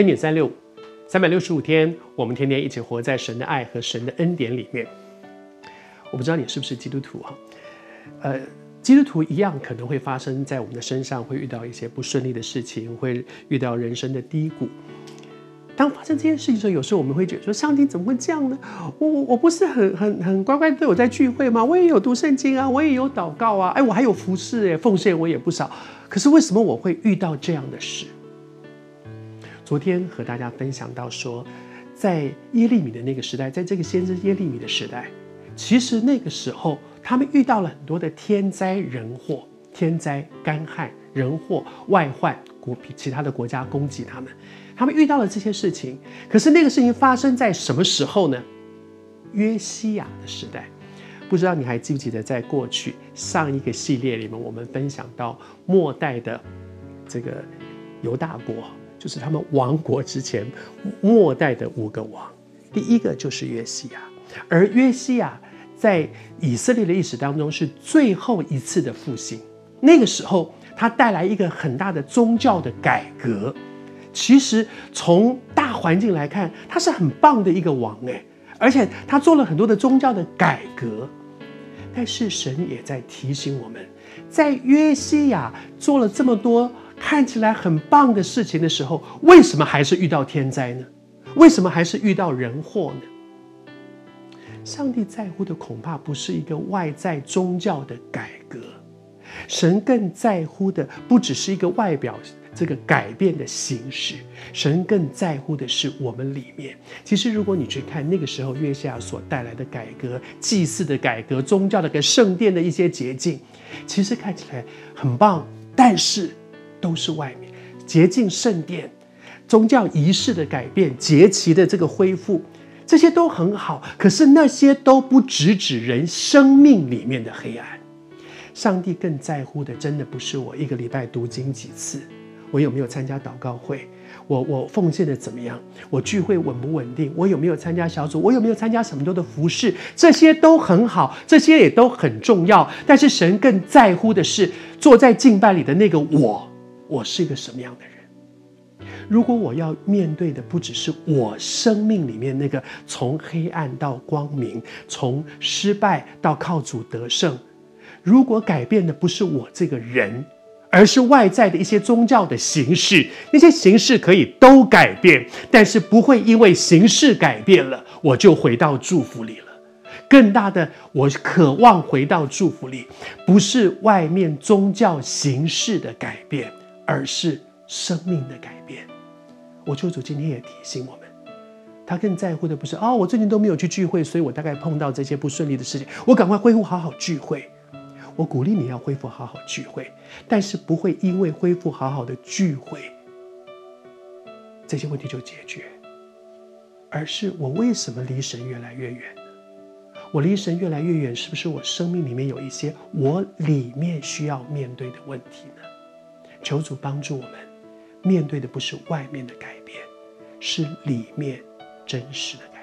恩典三六五，三百六十五天，我们天天一起活在神的爱和神的恩典里面。我不知道你是不是基督徒哈，呃，基督徒一样可能会发生在我们的身上，会遇到一些不顺利的事情，会遇到人生的低谷。当发生这件事情的时候，有时候我们会觉得说：上帝怎么会这样呢？我我我不是很很很乖乖都有在聚会吗？我也有读圣经啊，我也有祷告啊，哎，我还有服侍哎，奉献我也不少。可是为什么我会遇到这样的事？昨天和大家分享到说，在耶利米的那个时代，在这个先知耶利米的时代，其实那个时候他们遇到了很多的天灾人祸，天灾干旱、人祸外患，国其他的国家攻击他们。他们遇到了这些事情，可是那个事情发生在什么时候呢？约西亚的时代，不知道你还记不记得，在过去上一个系列里面，我们分享到末代的这个犹大国，就是他们亡国之前末代的五个王，第一个就是约西亚，而约西亚在以色列的历史当中是最后一次的复兴，那个时候他带来一个很大的宗教的改革。其实从大环境来看，他是很棒的一个王哎，而且他做了很多的宗教的改革。但是神也在提醒我们，在约西亚做了这么多看起来很棒的事情的时候，为什么还是遇到天灾呢？为什么还是遇到人祸呢？上帝在乎的恐怕不是一个外在宗教的改革，神更在乎的不只是一个外表。这个改变的形式，神更在乎的是我们里面。其实，如果你去看那个时候约西亚所带来的改革、祭祀的改革、宗教的跟圣殿的一些捷径，其实看起来很棒，但是都是外面洁净圣殿、宗教仪式的改变、节期的这个恢复，这些都很好。可是那些都不直指人生命里面的黑暗。上帝更在乎的，真的不是我一个礼拜读经几次。我有没有参加祷告会？我我奉献的怎么样？我聚会稳不稳定？我有没有参加小组？我有没有参加什么多的服事？这些都很好，这些也都很重要。但是神更在乎的是坐在敬拜里的那个我，我是一个什么样的人？如果我要面对的不只是我生命里面那个从黑暗到光明，从失败到靠主得胜，如果改变的不是我这个人，而是外在的一些宗教的形式，那些形式可以都改变，但是不会因为形式改变了，我就回到祝福里了。更大的，我渴望回到祝福里，不是外面宗教形式的改变，而是生命的改变。我救主今天也提醒我们，他更在乎的不是哦，我最近都没有去聚会，所以我大概碰到这些不顺利的事情，我赶快恢复好好聚会。我鼓励你要恢复好好聚会，但是不会因为恢复好好的聚会，这些问题就解决，而是我为什么离神越来越远？我离神越来越远，是不是我生命里面有一些我里面需要面对的问题呢？求主帮助我们，面对的不是外面的改变，是里面真实的改变。